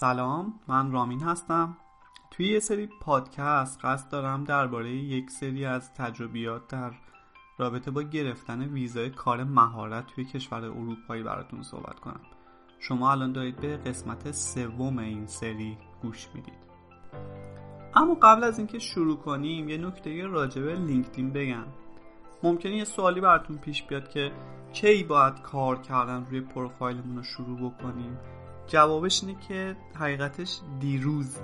سلام من رامین هستم. توی یه سری پادکست قصد دارم درباره یک سری از تجربیات در رابطه با گرفتن ویزای کار مهارت توی کشور اروپایی براتون صحبت کنم. شما الان دارید به قسمت سوم این سری گوش می‌دید. اما قبل از اینکه شروع کنیم یه نکته راجع به لینکدین بگم. ممکنه یه سوالی براتون پیش بیاد که کی باید کار کردن روی پروفایلمون رو شروع بکنیم؟ جوابش اینه که حقیقتش دیروز.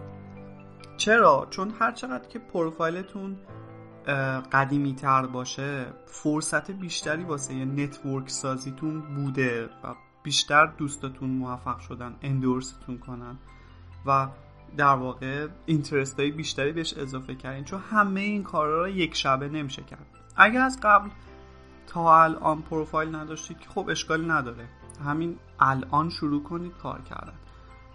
چرا؟ چون هر چقدر که پروفایلتون قدیمی تر باشه فرصت بیشتری واسه یه network سازیتون بوده و بیشتر دوستاتون موفق شدن endorse تون کنن و در واقع interest های بیشتری بهش اضافه کردین. چون همه این کارا رو یک شبه نمیشه کرد. اگر از قبل تا الان پروفایل نداشتید که خب اشکالی نداره. همین الان شروع کنید کار کردن.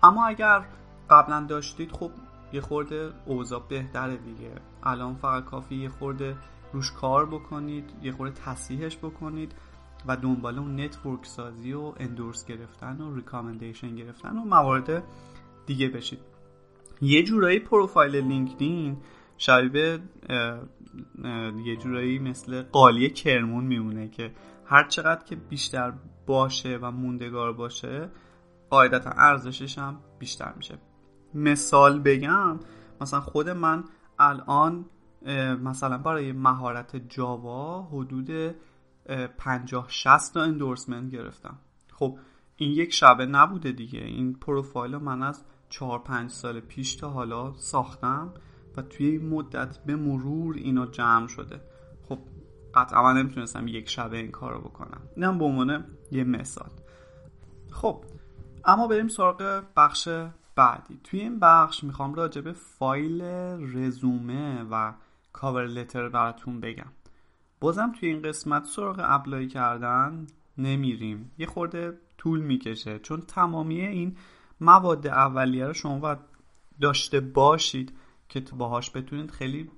اما اگر قبلا داشتید خب یه خورده اوضاع بهتره دیگه. الان فقط کافی یه خورده روش کار بکنید یه خورده تصحیحش بکنید و دنبال اون network سازی و endorse گرفتن و recommendation گرفتن و موارد دیگه بشید. یه جورایی پروفایل لینکدین شبیه یه جورایی مثل قالی کرمون میمونه که هر چقدر که بیشتر باشه و موندگار باشه قاعدتا ارزشش هم بیشتر میشه. مثال بگم مثلا خود من الان مثلا برای مهارت جاوا حدود 50 60 تا اندورسمنت گرفتم. خب این یک شبه نبوده دیگه. این پروفایل من از 4 5 سال پیش تا حالا ساختم و توی این مدت به مرور اینا جمع شده. قطعا نمی‌تونستم یک شبه این کار رو بکنم. اینم به عنوان یه مثال. خب اما بریم سراغ بخش بعدی. توی این بخش می‌خوام راجع به فایل رزومه و کاور لتر براتون بگم. بازم توی این قسمت سراغ اپلای کردن نمیریم. یه خورده طول می‌کشه. چون تمامی این مواد اولیه رو شما باید داشته باشید که باهاش بتونید خیلی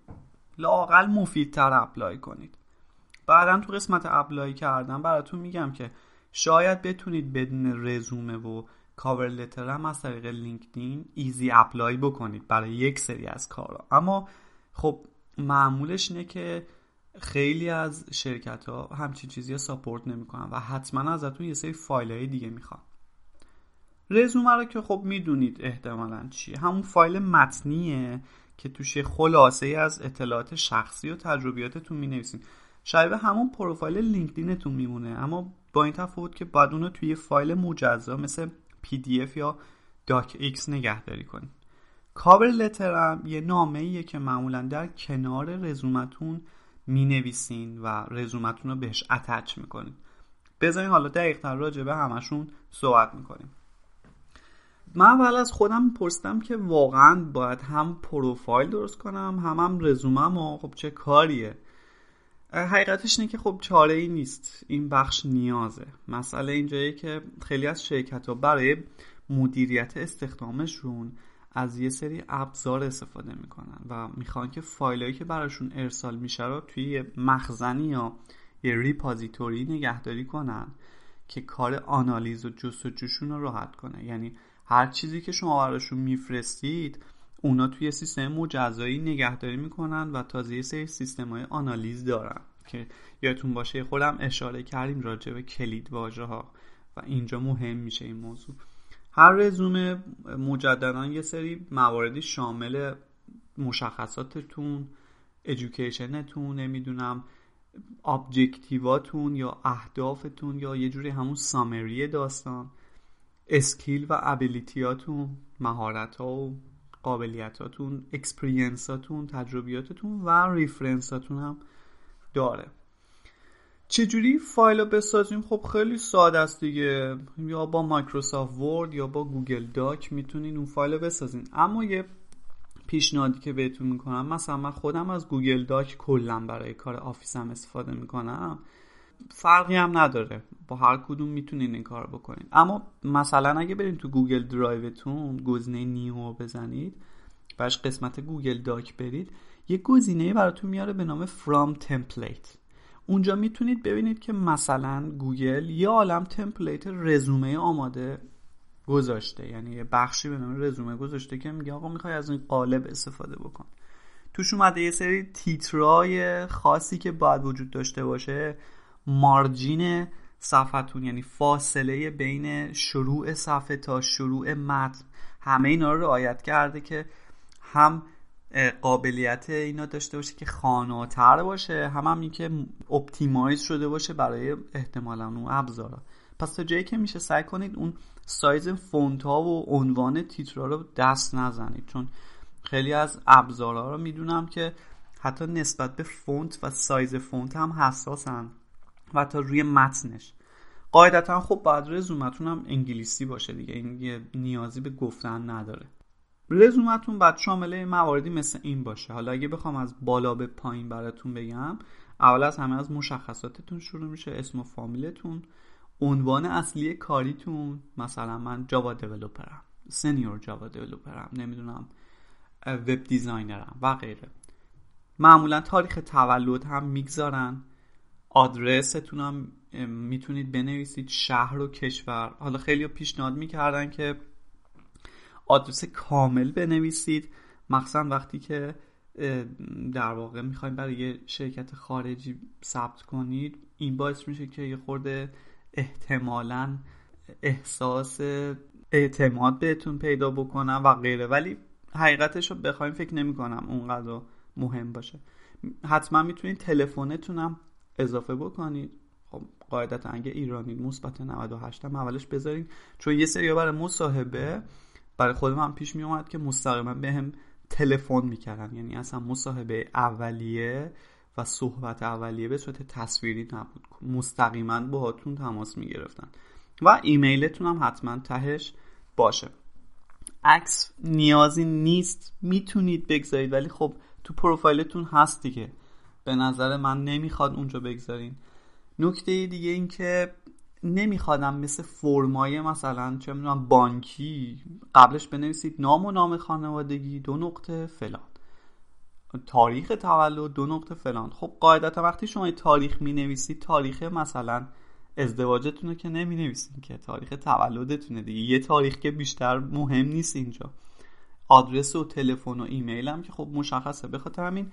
لاقل مفیدتر apply کنید. بعدا تو قسمت apply کردن براتون میگم که شاید بتونید بدون رزومه و cover letter هم از طریق لینکدین easy apply بکنید برای یک سری از کارا. اما خب معمولش اینه که خیلی از شرکت ها همچین چیزی ها support نمی‌کنن و حتما ازتون یه سری فایل های دیگه می‌خوان. رزومه رو که خب می‌دونید احتمالا چیه همون فایل متنیه که توش خلاصه ای از اطلاعات شخصی و تجربیاتتون می نویسین شبیه همون پروفایل لینکدینتون میمونه. اما با این تفاوت که باید اونو توی فایل مجزا مثل PDF یا docx نگهداری کنید cover letter هم یه نامه ایه که معمولا در کنار رزومتون می نویسین و رزومتون رو بهش attach می‌کنید. بذارین حالا دقیق راجع به همشون صحبت می‌کنیم. من اول از خودم پرسیدم که واقعا باید هم پروفایل درست کنم هم هم رزومم و خب چه کاریه؟ حقیقتش اینه که خب چاره ای نیست. این بخش نیازه. مسئله اینجاییه که خیلی از شرکت ها برای مدیریت استخدامشون از یه سری ابزار استفاده می‌کنن و می‌خوان که فایلایی که براشون ارسال میشه رو توی یه مخزنی یا یه ریپازیتوری نگهداری کنن که کار آنالیز و جستجوشون رو راحت کنه. یعنی هر چیزی که شما براشون میفرستید اونا توی سیستم مجزایی نگهداری می‌کنن و تازه سری سیستم های آنالیز دارن که یادتون باشه خودم اشاره کردیم راجع به کلید واژه ها و اینجا مهم میشه این موضوع. هر رزومه مجددا یه سری مواردی شامل مشخصاتتون education تون نمی‌دونم objective اتون یا اهدافتون یا یه جوری همون summary داستان skill و ability اتون مهارت ها و قابلیتاتون experience اتون تجربیاتتون و reference اتون هم داره. چجوری فایل رو بسازیم؟ خب خیلی ساده است دیگه. یا با Microsoft Word یا با Google Doc می‌تونین اون فایل رو بسازین. اما یه پیشنهادی که بهتون می‌کنم مثلا من خودم از Google Doc کلا برای کار آفیسم استفاده می‌کنم. فرقی هم نداره. با هر کدوم می‌تونین این کار بکنین. اما مثلا اگه برین تو Google Drive تون گزینه new بزنید برش قسمت Google Doc برید یه گزینه براتون میاره به نام from template اونجا می‌تونید ببینید که مثلا گوگل یه عالم template رزومه آماده گذاشته. یعنی یه بخشی به نام رزومه گذاشته که میگه آقا می‌خوای از این قالب استفاده بکن. توش اومده یه سری تیترای خاصی که باید وجود داشته باشه. مارجین صفحتون یعنی فاصله بین شروع صفحه تا شروع متن. همه اینا رو رعایت کرده که هم قابلیت اینا داشته باشه که خاناتر باشه هم هم این که اپتیمایز شده باشه برای احتمالا اون ابزارا. پس تا جایی که میشه سعی کنید اون سایز فونت ها و عنوان تیترا رو دست نزنید. چون خیلی از ابزارها رو می‌دونم که حتی نسبت به فونت و سایز فونت هم حساسن. و تا روی متنش. قاعدتا خب باید رزومتون هم انگلیسی باشه دیگه. این نیازی به گفتن نداره. رزومتون باید شامل مواردی مثل این باشه. حالا اگه بخوام از بالا به پایین براتون بگم اول از همه از مشخصاتتون شروع میشه اسم و فامیلتون عنوان اصلی کاریتون مثلا من Java developer م senior Java developer م نمی‌دونم web designer م و غیره. معمولا تاریخ تولد هم می‌گذارن. آدرستون هم می‌تونید بنویسید شهر و کشور. حالا خیلی پیشنهاد می‌کردن که آدرس کامل بنویسید. مخصوصا وقتی که در واقع می‌خوایم برای یه شرکت خارجی ثبت کنید این باعث میشه که یه خورده احتمالا احساس اعتماد بهتون پیدا بکنم و غیره. ولی حقیقتش رو بخوایم فکر نمی کنم اونقدر مهم باشه. حتما می‌تونید تلفنتونم اضافه بکنید. خب قاعدتا اگه ایرانی مثبت 98 هم اولش بذارین. چون یه سری برای مصاحبه برای خودم هم پیش می اومد که مستقیما به هم تلفن می‌کردن. یعنی اصلا مصاحبه اولیه و صحبت اولیه به صورت تصویری نبود. مستقیما باهاتون تماس می‌گرفتن. و ایمیلتون هم حتما تهش باشه. عکس نیازی نیست. می‌تونید بگذارید. ولی خب تو پروفایلتون هست دیگه. به نظر من نمی‌خواد اونجا بگذارین. نکته دیگه این که نمیخوادم مثل فرمای مثلا چه می‌دونم بانکی قبلش بنویسید نام و نام خانوادگی دو نقطه فلان. تاریخ تولد دو نقطه فلان. خب قاعدتا وقتی شما تاریخ می نویسید تاریخ مثلا ازدواجتونه که نمی نویسید که تاریخ تولدتونه دیگه. یه تاریخ که بیشتر مهم نیست اینجا. آدرس و تلفن و ایمیل هم که خب مشخصه. به همین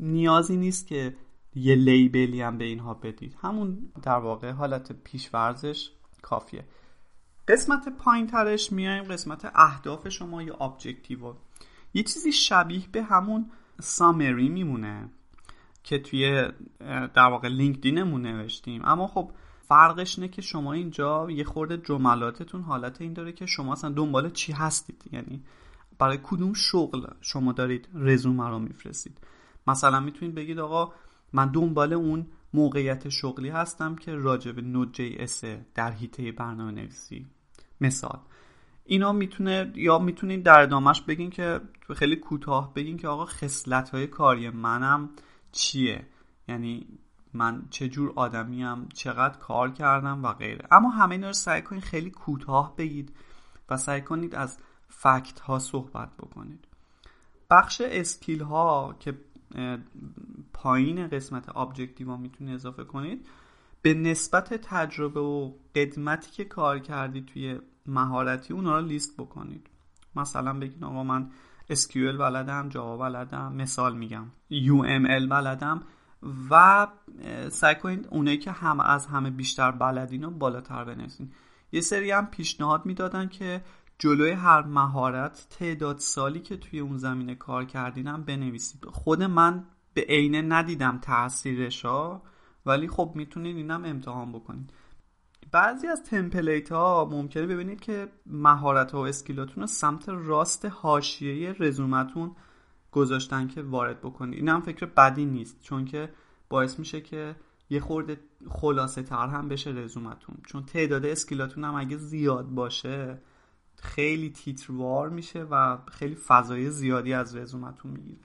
نیازی نیست که یه label ی هم به اینها بدید. همون در واقع حالت پیشورزش کافیه. قسمت پایین ترش میایم قسمت اهداف شما یا objective یه چیزی شبیه به همون summary میمونه که توی در واقع LinkedIn مون نوشتیم. اما خب فرقش اینه که شما اینجا یه خورده جملاتتون حالت این داره که شما اصلا دنبال چی هستید. یعنی برای کدوم شغل شما دارید رزومه رو میفرستید. مثلا می‌تونید بگید آقا من دنبال اون موقعیت شغلی هستم که راجع به نود جی اس در حیطه برنامه نویسی. مثال. اینا می‌تونه یا می‌تونید در ادامهش بگین که خیلی کوتاه بگین که آقا خصلت های کاری منم چیه؟ یعنی من چه جور آدمیم چقدر کار کردم و غیره. اما همه اینا رو سعی کنید خیلی کوتاه بگید و سعی کنید از fact ها صحبت بکنید. بخش skill ها که پایین قسمت objective می‌تونید اضافه کنید. به نسبت تجربه و قدمتی که کار کردید توی مهارتی اونا رو لیست بکنید. مثلا بگید آقا من SQL بلدم Java بلدم مثال میگم UML بلدم و سعی کنید اونایی که هم از همه بیشتر بلدین رو بالاتر بنویسین. یه سری هم پیشنهاد می‌دادن که جلوی هر مهارت تعداد سالی که توی اون زمینه کار کردینم بنویسید. خود من به عینه ندیدم تاثیرش ها ولی خب می‌تونید اینم امتحان بکنید بعضی از تمپلیت ها ممکنه ببینید که مهارت ها و اسکیلاتون رو سمت راست حاشیه رزومتون گذاشتن که وارد بکنید. این هم فکر بدی نیست چون که باعث میشه که یه خورده خلاصه تر هم بشه رزومتون. چون تعداد اسکیلاتون هم اگه زیاد باشه خیلی تیتروار میشه و خیلی فضای زیادی از رزومتون می‌گیره.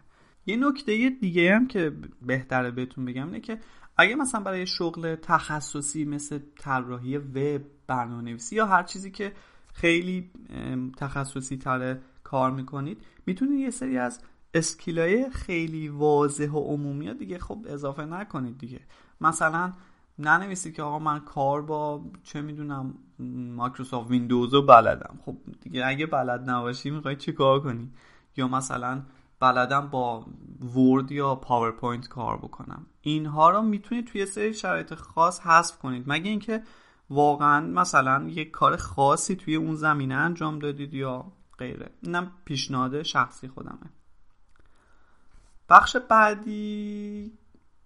یه نکته دیگه هم که بهتره بهتون بگم اینه که اگه مثلا برای شغل تخصصی مثل طراحی وب برنامه‌نویسی یا هر چیزی که خیلی تخصصی تره کار می‌کنید می‌تونید یه سری از skill ای خیلی واضح و عمومی دیگه خب اضافه نکنید دیگه. مثلا ننویسید که آقا من کار با چه می‌دونم Microsoft Windows رو بلدم. خب دیگه اگه بلد نباشی می‌خوای چی کار کنی؟ یا مثلا بلدم با Word یا PowerPoint کار بکنم. اینها رو می‌تونید توی سری شرایط خاص حذف کنید. مگه اینکه واقعا مثلا یک کار خاصی توی اون زمینه انجام دادید یا غیره. اینم پیشنهاد شخصی خودمه. بخش بعدی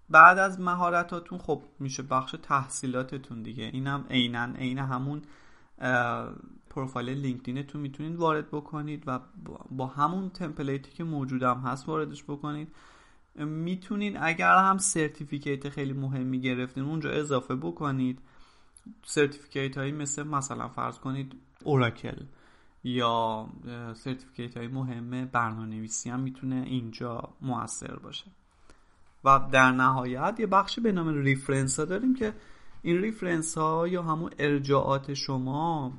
بعد از مهارتاتون خب میشه بخش تحصیلاتتون دیگه. اینم عینا عین همون پروفایل LinkedIn تون می‌تونید وارد بکنید و با همون template ی که موجودم هست واردش بکنید. می‌تونید اگر هم certificate خیلی مهمی گرفتین اونجا اضافه بکنید. certificate هایی مثل مثلا فرض کنید Oracle یا certificate های مهم برنامه نویسی هم می‌تونه اینجا موثر باشه. و در نهایت یه بخشی به نام reference ها داریم که این reference ها یا همون ارجاعات شما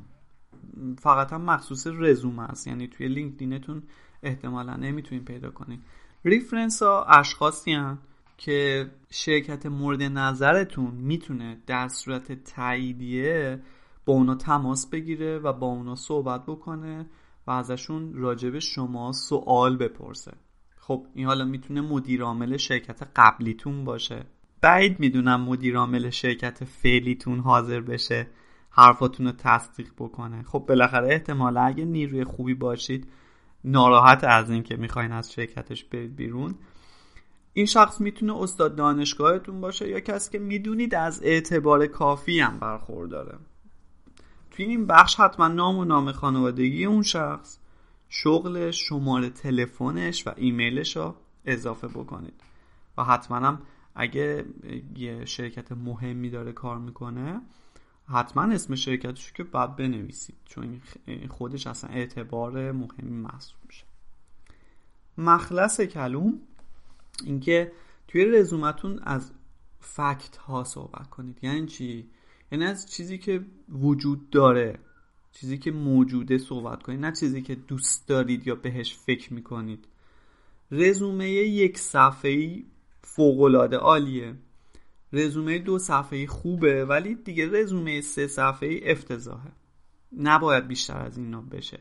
فقط هم مخصوص رزومه است یعنی توی LinkedIn تون احتمالا نمی‌تونین پیدا کنین reference ها اشخاصی هن که شرکت مورد نظرتون می‌تونه در صورت تاییدیه با اونا تماس بگیره و با اونا صحبت بکنه و ازشون راجب شما سوال بپرسه. خب این حالا می‌تونه مدیر عامل شرکت قبلیتون باشه. بعید می‌دونم مدیر عامل شرکت فعلیتون حاضر بشه حرفاتون رو تصدیق بکنه. خب بالاخره احتمالا اگه نیروی خوبی باشید ناراحت از اینکه می‌خواین از شرکتش برید بیرون. این شخص می‌تونه استاد دانشگاهتون باشه یا کسی که می‌دونید از اعتبار کافی هم برخورداره. توی این بخش حتما نام و نام خانوادگی اون شخص. شغلش شماره تلفنش و ایمیلش رو اضافه بکنید. و حتما هم اگه یه شرکت مهمی داره کار می‌کنه حتما اسم شرکتش که باید بنویسید چون خودش اصلا اعتبار مهمی محسوب میشه. مخلص کلوم اینکه توی رزومتون از فکت ها صحبت کنید. یعنی چی؟ یعنی از چیزی که وجود داره. چیزی که موجوده صحبت کنید نه چیزی که دوست دارید یا بهش فکر می‌کنید. رزومه یک صفحه‌ای فوقالعاده عالیه. رزومه دو صفحه خوبه ولی دیگه رزومه سه صفحه افتضاحه. نباید بیشتر از اینا بشه.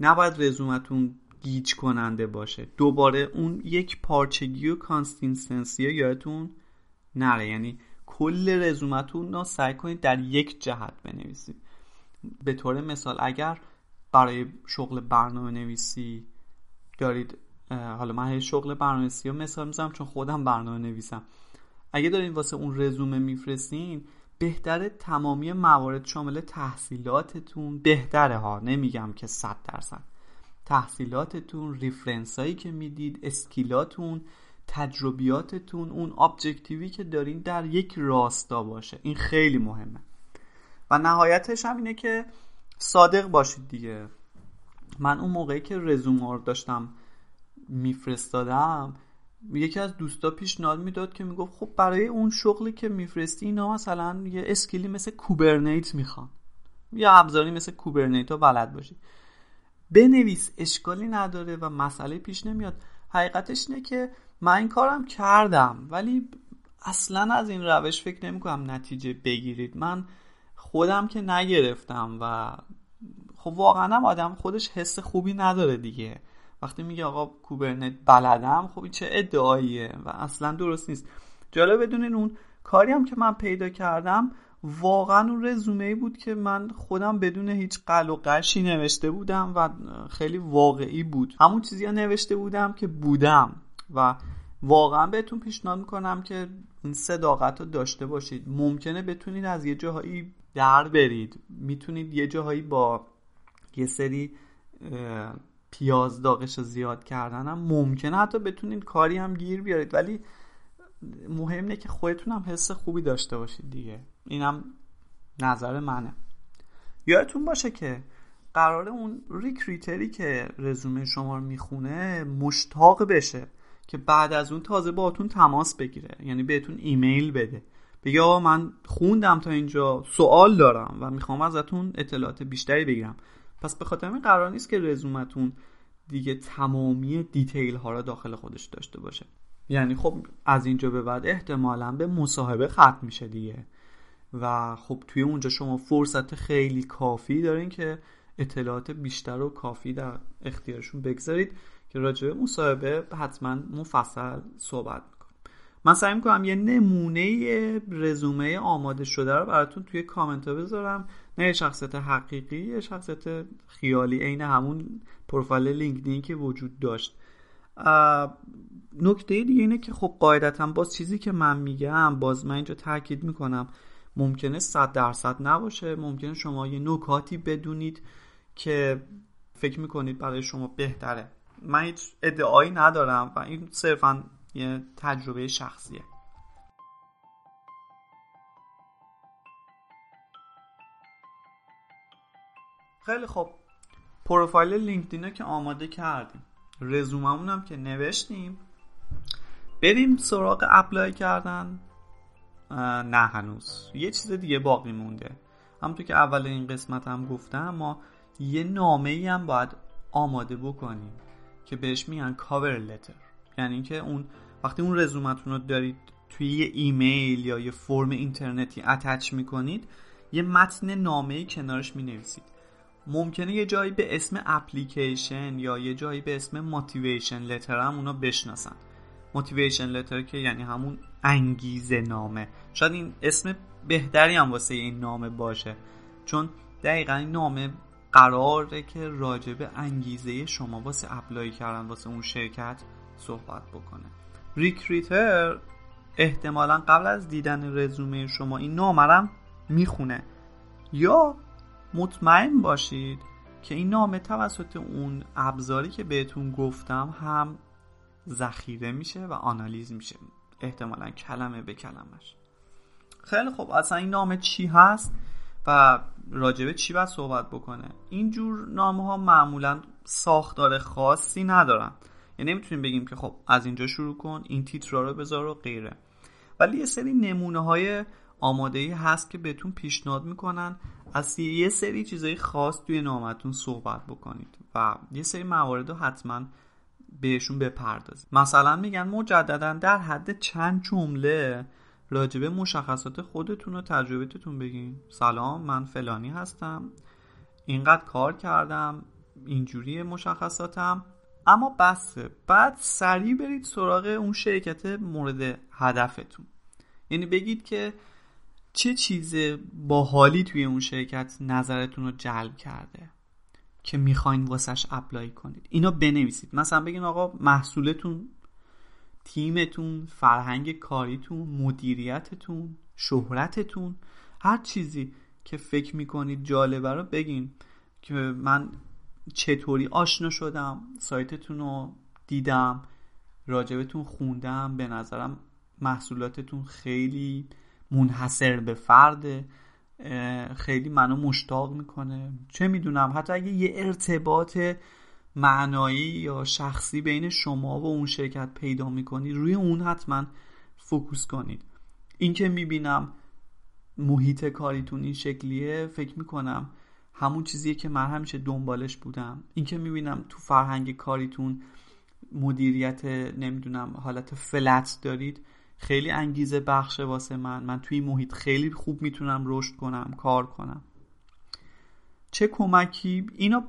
نباید رزومتون گیج کننده باشه. دوباره اون یک پارچگی و consistency یادتون نره. یعنی کل رزومتون رو سعی کنید در یک جهت بنویسید. به طور مثال اگر برای شغل برنامه نویسی دارید حالا من شغل برنامه نویسی رو مثال می‌زنم چون خودم برنامه نویسم اگه دارین واسه اون رزومه میفرستین بهتره تمامی موارد شامل تحصیلاتتون بهتره ها نمیگم که صد درصد. تحصیلاتتون reference هایی که می‌دید skill اتون تجربیاتتون اون objective ی که دارین در یک راستا باشه. این خیلی مهمه. و نهایتش هم اینه که صادق باشید دیگه. من اون موقعی که رزومه رو داشتم میفرستادم یکی از دوستا پیشنهاد می‌داد که می‌گفت خب برای اون شغلی که میفرستی اینا مثلا یه اسکیلی مثل کوبرنیت می‌خوان. یا ابزاری مثل کوبرنیت رو بلد باشی بنویس اشکالی نداره و مسئله پیش نمیاد. حقیقتش اینه که من این کارم کردم ولی اصلا از این روش فکر نمی کنم نتیجه بگیرید. من خودم که نگرفتم و خب واقعا هم آدم خودش حس خوبی نداره دیگه. وقتی میگه آقا کوبرنت بلدم خب این چه ادعاییه و اصلا درست نیست. جالب بدونین اون کاری هم که من پیدا کردم واقعا اون رزومه ای بود که من خودم بدون هیچ قل و قشی نوشته بودم و خیلی واقعی بود. همون چیزی ها نوشته بودم که بودم و واقعا بهتون پیشنهاد می‌کنم که این صداقت رو داشته باشید. ممکنه بتونید از یه جاهایی در برید. می‌تونید یه جاهایی با یه سری پیاز داغش زیاد کردن هم ممکنه. حتی بتونید کاری هم گیر بیارید. ولی مهم اینه که خودتون هم حس خوبی داشته باشید دیگه. اینم نظر منه. یادتون باشه که قرار اون ریکریتری که رزومه شما رو می‌خونه مشتاق بشه که بعد از اون تازه باهاتون تماس بگیره. یعنی بهتون ایمیل بده. بگه آقا من خوندم تا اینجا سوال دارم و می‌خوام ازتون اطلاعات بیشتری بگیرم. پس به خاطر این قرار نیست که رزومتون دیگه تمامی detail ها را داخل خودش داشته باشه. یعنی خب از اینجا به بعد احتمالا به مصاحبه ختم میشه دیگه. و خب توی اونجا شما فرصت خیلی کافی دارین که اطلاعات بیشتر و کافی در اختیارشون بگذارید که راجع به مصاحبه حتما مفصل صحبت من سعی می‌کنم یه نمونه رزومه آماده شده رو براتون توی کامنت ها بذارم. نه شخصیت حقیقی یه شخصیت خیالی. عین همون پروفایل لینکدین که وجود داشت. نکته دیگه اینه که خب قاعدتا باز چیزی که من میگم باز من اینجا تاکید می‌کنم ممکنه صد درصد نباشه. ممکنه شما یه نکاتی بدونید که فکر می‌کنید برای شما بهتره. من هیچ ادعایی ندارم و این صرفا یه تجربه شخصیه. خیلی خب پروفایل LinkedIn که آماده کردیم. رزوممون هم که نوشتیم. بریم سراغ apply کردن. نه هنوز. یه چیز دیگه باقی مونده. همونطور که اول این قسمت هم گفتم ما یه نامه ای هم باید آماده بکنیم که بهش میگن cover letter یعنی اینکه اون وقتی اون رزومتون رو دارید توی یه ایمیل یا یه فرم اینترنتی attach می‌کنید یه متن نامه کنارش می نویسید ممکنه یه جایی به اسم اپلیکیشن یا یه جایی به اسم motivation letter هم اونا بشناسن. motivation letter که یعنی همون انگیزه نامه. شاید این اسم بهتری هم واسه این نامه باشه. چون دقیقا این نامه قراره که راجب انگیزه شما واسه apply کردن واسه اون شرکت صحبت بکنه. recruiter احتمالا قبل از دیدن رزومه شما این نامرم می‌خونه. یا مطمئن باشید که این نامه توسط اون ابزاری که بهتون گفتم هم ذخیره میشه و آنالیز میشه. احتمالا کلمه به کلمش. خیلی خب اصلا این نامه چی هست و راجبه چی باید صحبت بکنه؟ اینجور نامه ها معمولا ساختار خاصی ندارن. یعنی نمی‌تونیم بگیم که خب از اینجا شروع کن این تیترا رو بذار و غیره. ولی یه سری نمونه های آماده ای هست که بهتون پیشنهاد می‌کنن از یه سری چیزای خاص توی نامتون صحبت بکنید و یه سری موارد رو حتما بهشون بپردازید. مثلا میگن مجددا در حد چند جمله راجبه مشخصات خودتون و تجربتون بگین. سلام من فلانی هستم اینقدر کار کردم اینجوری مشخصاتم. اما بسه بعد سریع برید سراغ اون شرکت مورد هدفتون. یعنی بگید که چه چیز باحالی توی اون شرکت نظرتون رو جلب کرده که می‌خواین واسش اپلای کنید. اینا بنویسید. مثلا بگین آقا محصولتون تیمتون فرهنگ کاریتون مدیریتتون شهرتتون هر چیزی که فکر می‌کنید جالبه رو بگین که من چطوری آشنا شدم سایتتون رو دیدم راجبتون خوندم به نظرم محصولاتتون خیلی منحصر به فرده خیلی منو مشتاق می‌کنه. چه می‌دونم حتی اگه یه ارتباط معنایی یا شخصی بین شما و اون شرکت پیدا می‌کنید روی اون حتما فوکوس کنید. این که می‌بینم محیط کاریتون این شکلیه فکر می‌کنم همون چیزیه که من همیشه دنبالش بودم. این که می‌بینم تو فرهنگ کاریتون مدیریت نمی‌دونم حالت فلت دارید خیلی انگیزه بخشه واسه من. من توی محیط خیلی خوب می‌تونم رشد کنم کار کنم. چه کمکی؟ اینا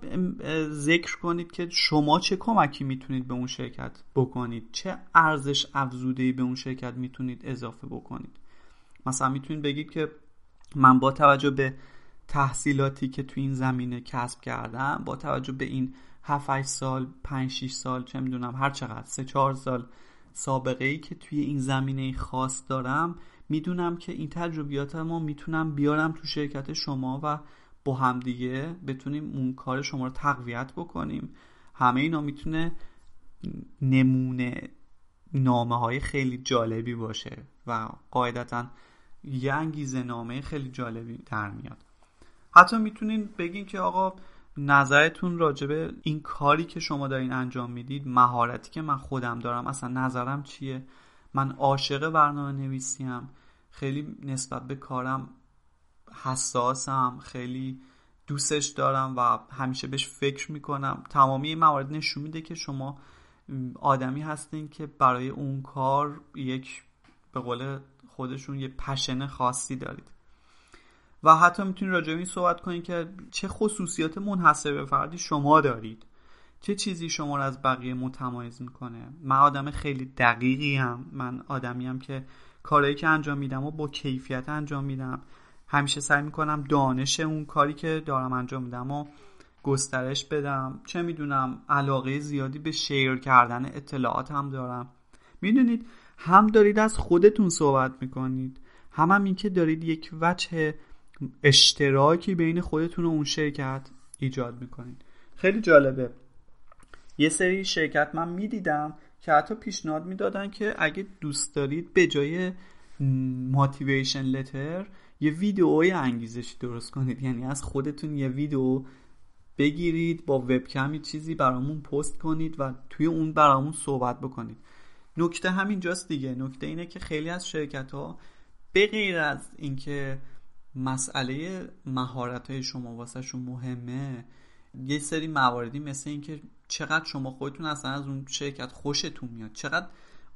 ذکر کنید که شما چه کمکی می‌تونید به اون شرکت بکنید؟ چه ارزش افزوده به اون شرکت می‌تونید اضافه بکنید؟ مثلا می‌تونید بگید که من با توجه به تحصیلاتی که تو این زمینه کسب کردم با توجه به این 7 سال 5 6 سال چه می‌دونم هر چقدر 3 4 سال سابقه ای که توی این زمینه خاص دارم می‌دونم که این تجربیات ما می‌تونم بیارم تو شرکت شما و با همدیگه بتونیم اون کار شما رو تقویت بکنیم. همه اینا می‌تونه نمونه نامه های خیلی جالبی باشه و قاعدتا یه انگیزه نامه خیلی جالبی در میاد. حتی می‌تونین بگین که آقا نظرتون راجبه این کاری که شما دارین انجام می‌دید مهارتی که من خودم دارم اصلا نظرم چیه؟ من عاشق برنامه نویسیم خیلی نسبت به کارم حساسم خیلی دوستش دارم و همیشه بهش فکر می‌کنم. تمامی این موارد نشون میده که شما آدمی هستین که برای اون کار یک به قول خودشون یه پشن خاصی دارید. و حتی می‌تونید راجع این صحبت کنید که چه خصوصیات منحصر به فردی شما دارید. چه چیزی شما رو از بقیه متمایز می‌کنه؟ من آدم خیلی دقیقی هم من آدمی هم که کارهایی که انجام میدم و با کیفیت انجام میدم. همیشه سعی می‌کنم دانش اون کاری که دارم انجام میدم و گسترش بدم. چه می‌دونم علاقه زیادی به شیر کردن اطلاعات هم دارم. می‌دونید هم دارید از خودتون صحبت می‌کنید. هم هم اینکه دارید یک وجه اشتراکی بین خودتون و اون شرکت ایجاد می‌کنید خیلی جالبه. یه سری شرکت من می‌دیدم که حتی پیشنهاد می‌دادن که اگه دوست دارید به جای ماتیویشن لتر یه ویدئوی انگیزشی درست کنید. یعنی از خودتون یه ویدیو بگیرید با وبکمی چیزی برامون پست کنید و توی اون برامون صحبت بکنید. نکته همین جاست دیگه. نکته اینه که خیلی از شرکت ها به از اینکه مسئله مهارت های شما واسهشون مهمه. یه سری مواردی مثل اینکه چقدر شما خودتون اصلا از اون شرکت خوشتون میاد چقدر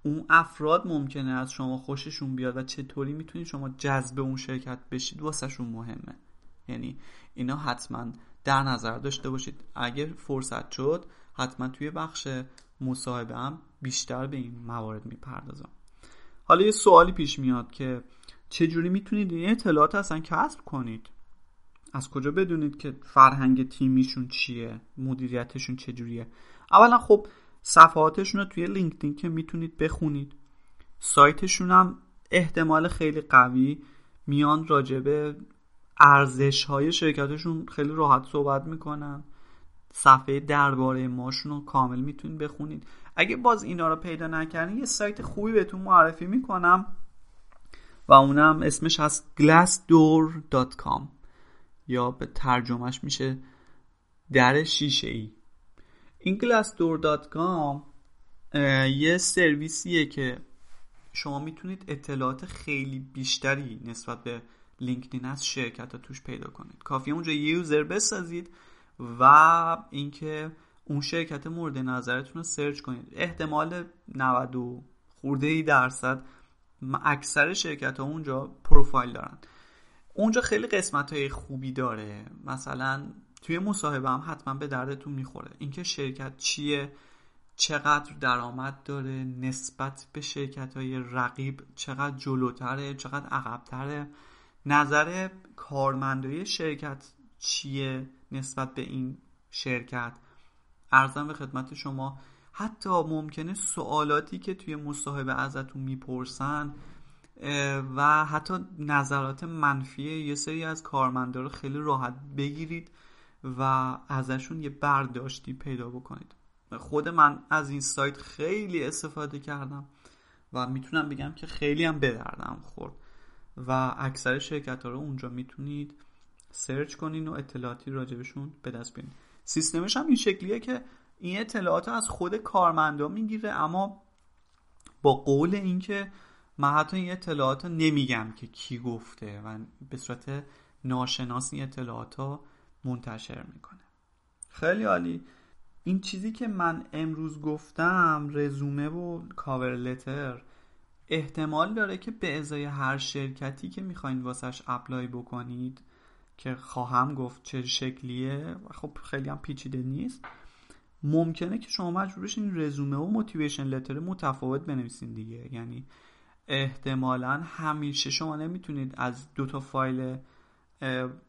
اون افراد ممکنه از شما خوششون بیاد و چطوری می‌تونید شما جذب اون شرکت بشید واسهشون مهمه. یعنی اینا حتما در نظر داشته باشید. اگر فرصت شد حتما توی بخش مصاحبه هم بیشتر به این موارد می‌پردازم. حالا یه سوالی پیش میاد که چجوری می‌تونید این اطلاعات اصلا کسب کنید؟ از کجا بدونید که فرهنگ تیمیشون چیه؟ مدیریتشون چجوریه؟ اولا خب صفحاتشون رو توی لینکدین که می‌تونید بخونید. سایتشون هم احتمال خیلی قوی. میان راجبه ارزش های شرکتشون خیلی راحت صحبت می‌کنن. صفحه درباره ماشون رو کامل می‌تونید بخونید. اگه باز اینا رو پیدا نکردین یه سایت خوبی بهتون معرفی می‌کنم. و اونم اسمش هست glassdoor.com یا به ترجمهش میشه در شیشه ای این glassdoor.com یه سرویسیه که شما می‌تونید اطلاعات خیلی بیشتری نسبت به LinkedIn از شرکت ها توش پیدا کنید. کافی اونجا یه user بسازید و اینکه اون شرکت مورد نظرتون رو search کنید. احتمال 90 خرده ای درصد اکثر شرکت ها اونجا پروفایل دارن. اونجا خیلی قسمت های خوبی داره. مثلا توی مصاحبه هم حتما به دردتون می‌خوره. اینکه شرکت چیه چقدر درآمد داره نسبت به شرکت های رقیب چقدر جلوتره چقدر عقبتره. نظر کارمندای شرکت چیه نسبت به این شرکت؟ ارزم به خدمت شما حتی ممکنه سوالاتی که توی مصاحبه ازتون می‌پرسن و حتی نظرات منفی یه سری از کارمندا رو خیلی راحت بگیرید و ازشون یه برداشتی پیدا بکنید. خود من از این سایت خیلی استفاده کردم و می‌تونم بگم که خیلی هم بدردم خورد. و اکثر شرکت ها رو اونجا می‌تونید سرچ کنین و اطلاعاتی راجبشون به دست بیارین. سیستمش هم این شکلیه که این اطلاعات از خود کارمندا می‌گیره اما با قول اینکه من حتی این اطلاعات نمیگم که کی گفته و به صورت ناشناس این اطلاعات منتشر می‌کنه. خیلی عالی. این چیزی که من امروز گفتم رزومه و کاور لتر احتمال داره که به ازای هر شرکتی که می‌خواین واسش اپلای بکنید که خواهم گفت چه شکلیه و خب خیلی هم پیچیده نیست ممکنه که شما مجبور بشین رزومه و motivation letter متفاوت بنویسین دیگه. یعنی احتمالا همیشه شما نمی‌تونید از دو تا فایل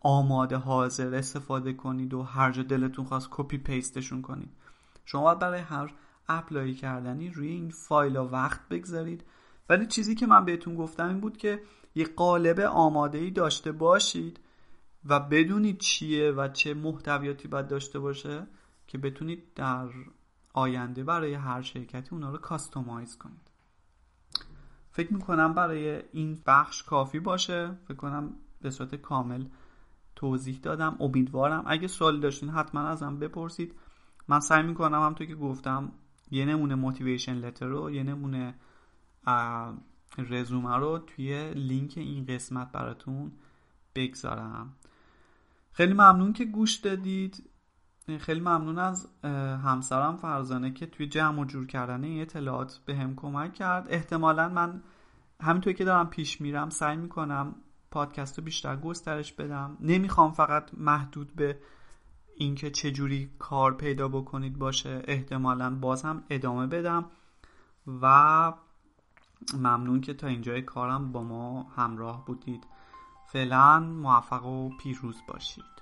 آماده حاضر استفاده کنید و هر جا دلتون خواست copy paste شون کنید. شما باید برای هر apply کردنی روی این فایل وقت بگذارید. ولی چیزی که من بهتون گفتم این بود که یه قالب آماده ای داشته باشید و بدونید چیه و چه محتویاتی باید داشته باشه. که بتونید در آینده برای هر شرکتی اونا رو کاستومایز کنید. فکر می‌کنم برای این بخش کافی باشه. فکر کنم به صورت کامل توضیح دادم. امیدوارم. اگه سوالی داشتین حتما ازم بپرسید. من سعی می‌کنم همونطور که گفتم یه نمونه موتیویشن لتر رو یه نمونه رزومه رو توی لینک این قسمت براتون بگذارم. خیلی ممنون که گوش دادید. خیلی ممنون از همسرم فرزانه که توی جمع و جور کردن این اطلاعات به هم کمک کرد. احتمالا من همینطوری که دارم پیش میرم سعی می‌کنم پادکست رو بیشتر گسترش بدم. نمی‌خوام فقط محدود به اینکه چجوری کار پیدا بکنید باشه. احتمالا باز هم ادامه بدم. و ممنون که تا اینجای کارم با ما همراه بودید. فعلا موفق و پیروز باشید.